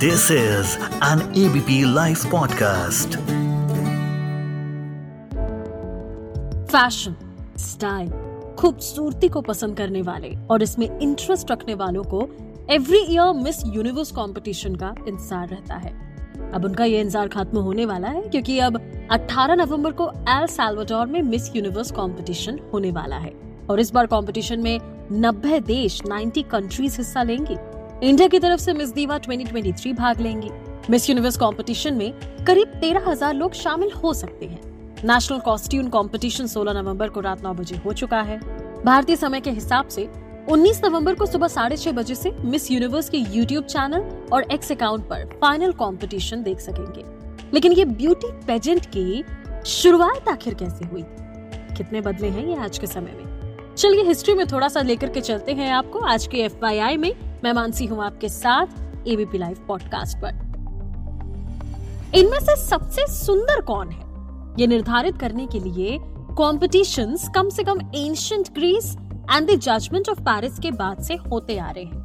This is an ABP live podcast fashion style खूबसूरती को पसंद करने वाले और इसमें इंटरेस्ट रखने वालों को every year Miss Universe competition का इंतज़ार रहता है। अब उनका ये इंतज़ार खत्म होने वाला है क्योंकि अब 18 नवंबर को एल साल्वाडोर में मिस यूनिवर्स कंपटीशन होने वाला है। और इस बार कंपटीशन में 90 देश 90 कंट्रीज़ हिस्सा लेंगी। इंडिया की तरफ़ से मिस दीवा 2023 भाग लेंगी। मिस यूनिवर्स कंपटीशन में करीब तेरह हज़ार लोग शामिल हो सकते हैं। नेशनल कॉस्ट्यूम कंपटीशन 16 नवंबर को रात नौ बजे हो चुका है। भारतीय समय के हिसाब से 19 नवंबर को सुबह साढ़े छह बजे से मिस यूनिवर्स के यूट्यूब चैनल और एक्स अकाउंट पर फाइनल कंपटीशन देख सकेंगे। लेकिन ये ब्यूटी पेजेंट की शुरुआत आखिर कैसे हुई? कितने बदले हैं ये आज के समय में? चलिए हिस्ट्री में थोड़ा सा लेकर के चलते हैं आपको। आज के एफ़ में मैं मानसी हूँ आपके साथ एबीपी लाइव पॉडकास्ट पर। इनमें से सबसे सुंदर कौन है? ये निर्धारित करने के लिए कॉम्पिटिशन्स कम से कम ancient Greece and the judgment of Paris के बाद से होते आ रहे हैं।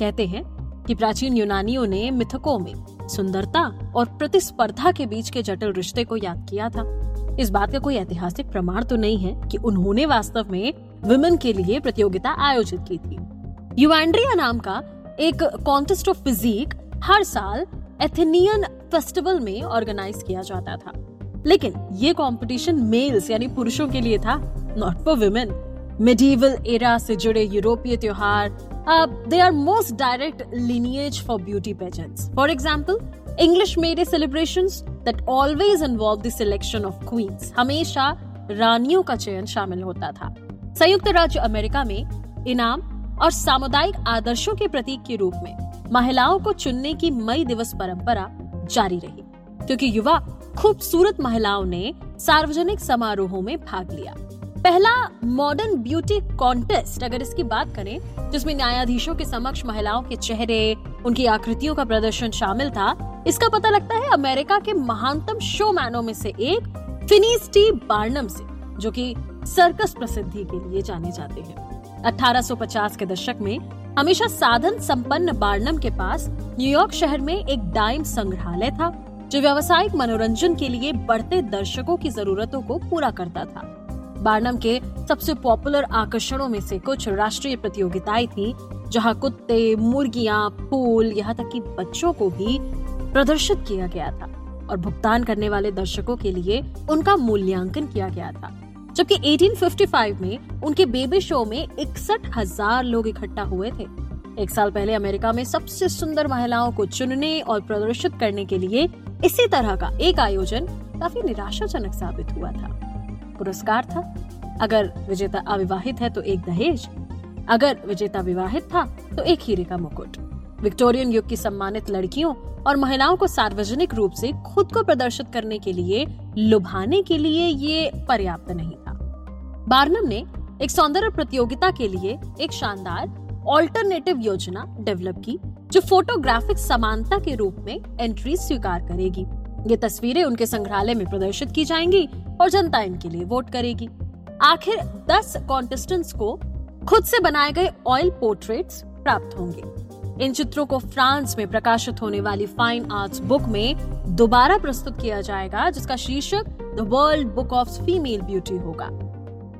कहते हैं कि प्राचीन यूनानियों ने मिथकों में सुंदरता और प्रतिस्पर्धा के बीच के जटिल रिश्ते को याद किया था। इस बात का कोई ऐतिहासिक प्रमाण तो नहीं है कि उन्होंने वास्तव में वुमेन के लिए प्रतियोगिता आयोजित की थी। युएंड्रिया नाम का एक कॉन्टेस्ट ऑफ़ फिजिक हर साल एथेनियन फेस्टिवल में ऑर्गेनाइज किया जाता था। लेकिन ये कंपटीशन मेल्स यानी पुरुषों के लिए था not for women medieval era से जुड़े यूरोपीय त्योहार they are most direct lineage for beauty pageants for example English May Day celebration that always involve the selection of queens हमेशा रानियों का चयन शामिल होता था। संयुक्त राज्य अमेरिका में इनाम और सामुदायिक आदर्शों के प्रतीक के रूप में महिलाओं को चुनने की मई दिवस परंपरा जारी रही, क्योंकि युवा खूबसूरत महिलाओं ने सार्वजनिक समारोहों में भाग लिया। पहला मॉडर्न ब्यूटी कॉन्टेस्ट अगर इसकी बात करें, जिसमें न्यायाधीशों के समक्ष महिलाओं के चेहरे, उनकी आकृतियों का प्रदर्शन शामिल था, इसका पता लगता है अमेरिका के महानतम शोमैनों में से एक फिनीस टी बार्नम से, जो कि सर्कस प्रसिद्धि के लिए जाने जाते हैं। 1850 के दशक में हमेशा साधन संपन्न बार्नम के पास न्यूयॉर्क शहर में एक डाइम संग्रहालय था, जो व्यावसायिक मनोरंजन के लिए बढ़ते दर्शकों की जरूरतों को पूरा करता था। बार्नम के सबसे पॉपुलर आकर्षणों में से कुछ राष्ट्रीय प्रतियोगिताएँ थी, जहाँ कुत्ते, मुर्गियाँ, फूल, यहाँ तक कि बच्चों को भी प्रदर्शित किया गया था, और भुगतान करने वाले दर्शकों के लिए उनका मूल्यांकन किया गया था। जबकि 1855 में उनके बेबी शो में इकसठ हज़ार लोग इकट्ठा हुए थे। एक साल पहले अमेरिका में सबसे सुंदर महिलाओं को चुनने और प्रदर्शित करने के लिए इसी तरह का एक आयोजन काफ़ी निराशाजनक साबित हुआ था। पुरस्कार था। अगर विजेता अविवाहित है तो एक दहेज। अगर विजेता विवाहित था तो एक हीरे का मुकुट। विक्टोरियन युग की सम्मानित लड़कियों और महिलाओं को सार्वजनिक रूप से खुद को प्रदर्शित करने के लिए लुभाने के लिए ये पर्याप्त नहीं बार्नम ने एक सौंदर्य प्रतियोगिता के लिए एक शानदार ऑल्टरनेटिव योजना डेवलप की, जो फोटोग्राफिक समानता के रूप में एंट्री स्वीकार करेगी। ये तस्वीरें उनके संग्रहालय में प्रदर्शित की जाएँगी और जनता इनके लिए वोट करेगी। आखिर 10 कॉन्टेस्टेंट्स को खुद से बनाए गए ऑयल पोर्ट्रेट्स प्राप्त होंगे। इन चित्रों को फ्रांस में प्रकाशित होने वाली फाइन आर्ट्स बुक में दोबारा प्रस्तुत किया जाएगा, जिसका शीर्षक the world book of female beauty होगा।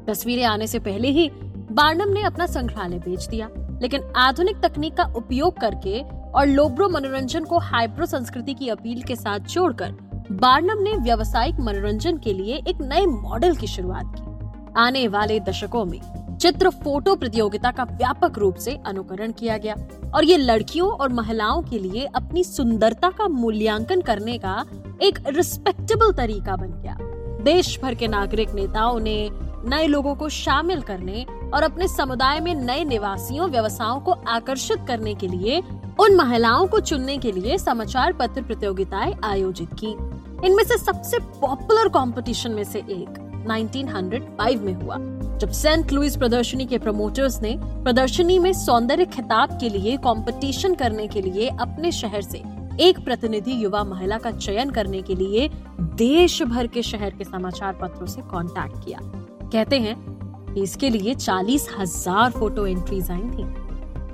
तस्वीरें आने से पहले ही बार्नम ने अपना संग्रहालय बेच दिया। लेकिन आधुनिक तकनीक का उपयोग करके और लोब्रो मनोरंजन को हाइब्रो संस्कृति की अपील के साथ जोड़कर बार्नम ने व्यावसायिक मनोरंजन के लिए एक नए मॉडल की शुरुआत की। आने वाले दशकों में चित्र फ़ोटो प्रतियोगिता का व्यापक रूप से अनुकरण किया गया और ये लड़कियों और महिलाओं के लिए अपनी सुंदरता का मूल्यांकन करने का एक रिस्पेक्टेबल तरीका बन गया। देश भर के नागरिक नेताओं ने नए लोगों को शामिल करने और अपने समुदाय में नए निवासियों, व्यवसायों को आकर्षित करने के लिए, उन महिलाओं को चुनने के लिए समाचार पत्र प्रतियोगिताएँ आयोजित की। इनमें से सबसे पॉपुलर कंपटीशन में से एक 1905 में हुआ, जब सेंट लुइस प्रदर्शनी के प्रमोटर्स ने प्रदर्शनी में सौंदर्य खिताब के लिए कंपटीशन करने के लिए अपने शहर से एक प्रतिनिधि युवा महिला का चयन करने के लिए देश भर के शहर के समाचार पत्रों से कांटेक्ट किया। कहते हैं, इसके लिए चालीस हज़ार फ़ोटो एंट्रीज आई थी।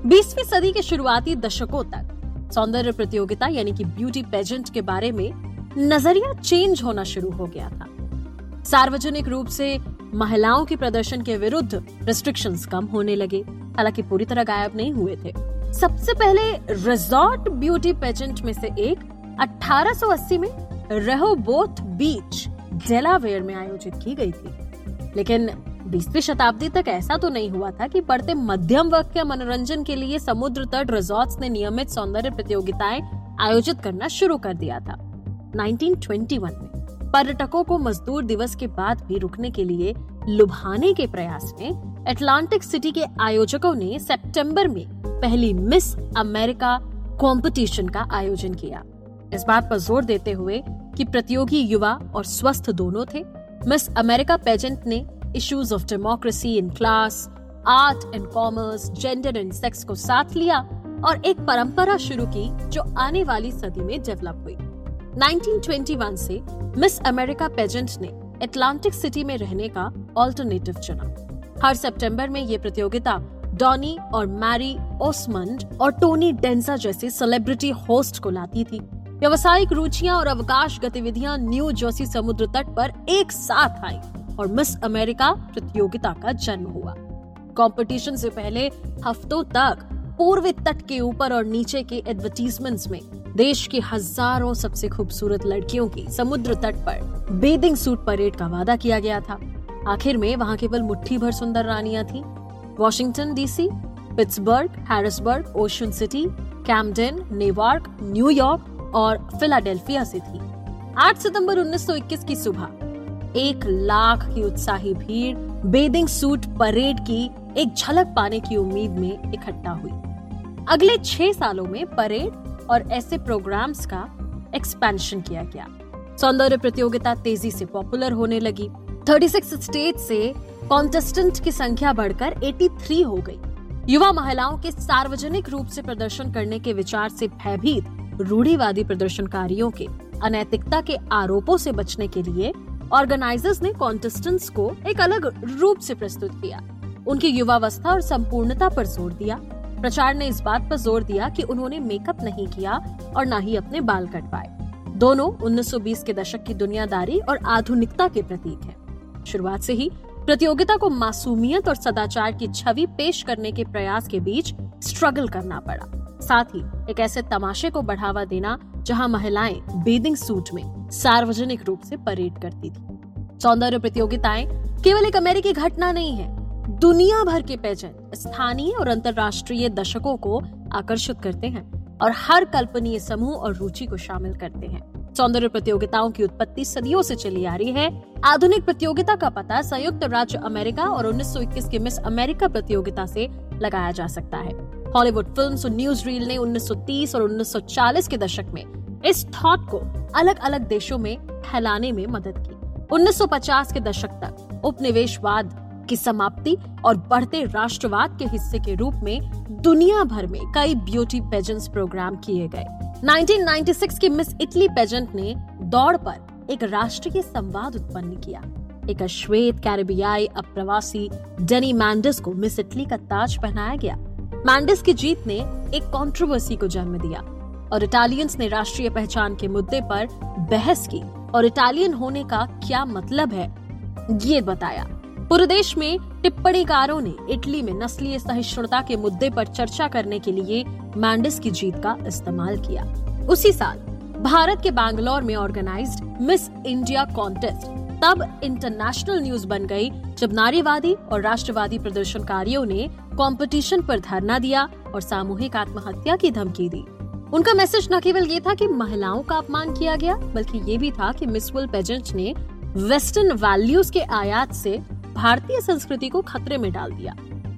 बीसवीं सदी के शुरुआती दशकों तक, सौंदर्य प्रतियोगिता यानी कि ब्यूटी पेजेंट के बारे में नज़रिया चेंज होना शुरू हो गया था। सार्वजनिक रूप से महिलाओं के प्रदर्शन के विरुद्ध रिस्ट्रिक्शंस कम होने लगे, हालाँकि पूरी तरह गायब नहीं हुए थे। सबसे पहले रिजॉर्ट ब्यूटी पेजेंट में से एक 1880 में रेहोबोथ बीच डेलावेयर में आयोजित की गई थी। लेकिन बीसवीं शताब्दी तक ऐसा तो नहीं हुआ था कि बढ़ते मध्यम वर्ग के मनोरंजन के लिए समुद्र तट रिजॉर्ट्स ने नियमित सौंदर्य प्रतियोगिताएँ आयोजित करना शुरू कर दिया था। 1921 में पर्यटकों को मजदूर दिवस के बाद भी रुकने के लिए लुभाने के प्रयास में एटलांटिक सिटी के आयोजकों ने सितंबर में पहली मिस अमेरिका कंपटीशन का आयोजन किया। इस बात पर ज़ोर देते हुए कि प्रतियोगी युवा और स्वस्थ दोनों थे। मिस अमेरिका पेजेंट ने issues of democracy in class art and commerce gender and sex को साथ लिया और एक परंपरा शुरू की जो आने वाली सदी में डेवलप हुई। 1921 से मिस अमेरिका पेजेंट ने एटलांटिक सिटी में रहने का ऑल्टरनेटिव चुना। हर सितंबर में ये प्रतियोगिता डॉनी और मैरी ओसमंड और टोनी डेंसा जैसे सेलिब्रिटी होस्ट को लाती थी। व्यवसायिक रुचियाँ और अवकाश गतिविधियाँ न्यू जर्सी समुद्र तट पर एक साथ आई और मिस अमेरिका प्रतियोगिता का जन्म हुआ। कंपटीशन से पहले हफ्तों तक पूर्वी तट के ऊपर और नीचे के एडवर्टीजमेंट्स में देश की हज़ारों सबसे खूबसूरत लड़कियों की समुद्र तट पर बेदिंग सूट परेड का वादा किया गया था। आखिर में वहाँ केवल मुट्ठी भर सुंदर रानियाँ थी। Washington DC Pittsburgh Harrisburg Ocean City Camden Newark New York और फिलाडेल्फिया से थी। 8 सितंबर 1921 की सुबह, एक लाख की उत्साही भीड़, बेदिंग सूट परेड की एक झलक पाने की उम्मीद में इकट्ठा हुई। अगले छह सालों में परेड और ऐसे प्रोग्राम्स का एक्सपेंशन किया गया। सौंदर्य प्रतियोगिता तेज़ी से पॉपुलर होने लगी। 36 स्टेट से कॉन्टेस्टेंट की संख्या बढ़कर 83 हो गई। युवा महिलाओं के सार्वजनिक रूप से प्रदर्शन करने के विचार से भयभीत रूढ़ीवादी प्रदर्शनकारियों के अनैतिकता के आरोपों से बचने के लिए ऑर्गेनाइजर्स ने कॉन्टेस्टेंट्स को एक अलग रूप से प्रस्तुत किया। उनकी युवावस्था और संपूर्णता पर ज़ोर दिया। प्रचार ने इस बात पर ज़ोर दिया कि उन्होंने मेकअप नहीं किया और न ही अपने बाल कटवाए दोनों 1920 के दशक की दुनियादारी और आधुनिकता के प्रतीक हैं। शुरुआत से ही प्रतियोगिता को मासूमियत और सदाचार की छवि पेश करने के प्रयास के बीच स्ट्रगल करना पड़ा। साथ ही एक ऐसे तमाशे को बढ़ावा देना जहाँ महिलाएँ बेदिंग सूट में सार्वजनिक रूप से परेड करती थी। सौंदर्य प्रतियोगिताएँ केवल एक अमेरिकी घटना नहीं है, दुनिया भर के पेजेंट, स्थानीय और अंतर्राष्ट्रीय दर्शकों को आकर्षित करते हैं और हर कल्पनीय समूह और रुचि को शामिल करते हैं। सौंदर्य प्रतियोगिताओं की उत्पत्ति सदियों से चली आ रही है। आधुनिक प्रतियोगिता का पता संयुक्त राज्य अमेरिका और 1921 की मिस अमेरिका प्रतियोगिता से लगाया जा सकता है। हॉलीवुड फ़िल्म और न्यूज़ रील ने 1930 और 1940 के दशक में इस थॉट को अलग अलग देशों में फैलाने में मदद की। 1950 के दशक तक उपनिवेशवाद की समाप्ति और बढ़ते राष्ट्रवाद के हिस्से के रूप में दुनिया भर में कई ब्यूटी पेजेंट्स प्रोग्राम किए गए। 1996 की मिस इटली पेजेंट ने दौड़ पर एक राष्ट्रीय संवाद उत्पन्न किया। एक अश्वेत कैरेबियाई अप्रवासी डेनी मैंडिस को मिस इटली का ताज पहनाया गया। मैंडिस की जीत ने एक कंट्रोवर्सी को जन्म दिया और इटालियंस ने राष्ट्रीय पहचान के मुद्दे पर बहस की और इटालियन होने का क्या मतलब है, ये बताया। पूरे देश में टिप्पणीकारों ने इटली में नस्लीय सहिष्णुता के मुद्दे पर चर्चा करने के लिए मैंडिस की जीत का इस्तेमाल किया। उसी साल भारत के बैंगलोर में ऑर्गेनाइज्ड मिस इंडिया कॉन्टेस्ट तब इंटरनेशनल न्यूज़ बन गई, जब नारीवादी और राष्ट्रवादी प्रदर्शनकारियों ने कंपटीशन पर धरना दिया और सामूहिक आत्महत्या की धमकी दी। उनका मैसेज न केवल ये था कि महिलाओं का अपमान किया गया, बल्कि ये भी था कि मिस वर्ल्ड पेजेंट ने वेस्टर्न वैल्यूज़ के आयात से भारतीय संस्कृति को खतरे में डाल दिया।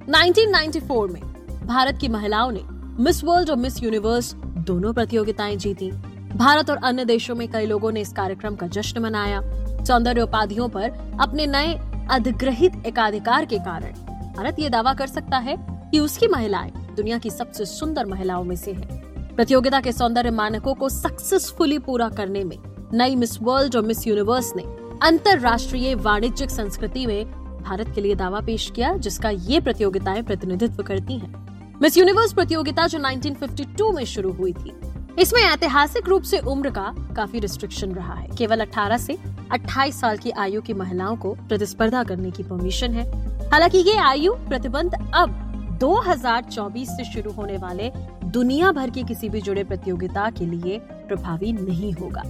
1994 में भारत की महिलाओं ने मिस वर्ल्ड और मिस यूनिवर्स दोनों प्रतियोगिताएँ जीती। भारत और अन्य देशों में कई लोगों ने इस कार्यक्रम का जश्न मनाया। सौंदर्य उपाधियों पर अपने नए अधिग्रहित एकाधिकार के कारण भारत ये दावा कर सकता है कि उसकी महिलाएँ दुनिया की सबसे सुंदर महिलाओं में से है। प्रतियोगिता के सौंदर्य मानकों को सक्सेसफुली पूरा करने में नई मिस वर्ल्ड और मिस यूनिवर्स ने अंतरराष्ट्रीय वाणिज्यिक संस्कृति में भारत के लिए दावा पेश किया, जिसका ये प्रतियोगिताएँ प्रतिनिधित्व करती हैं। मिस यूनिवर्स प्रतियोगिता जो 1952 में शुरू हुई थी, इसमें ऐतिहासिक रूप से उम्र का काफ़ी रिस्ट्रिक्शन रहा है। केवल 18 से 28 साल की आयु की महिलाओं को प्रतिस्पर्धा करने की परमिशन है। हालाँकि ये आयु प्रतिबंध अब 2024 से शुरू होने वाले दुनिया भर की किसी भी जुड़े प्रतियोगिता के लिए प्रभावी नहीं होगा।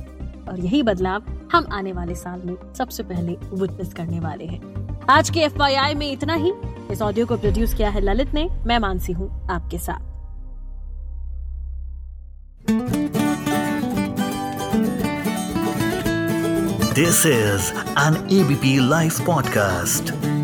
और यही बदलाव हम आने वाले साल में सबसे पहले विटनेस करने वाले हैं। आज के एफ़ में इतना ही। इस ऑडियो को प्रोड्यूस किया है ललित ने। मैं मानसी हूँ आपके साथ। This is an ABP Life podcast.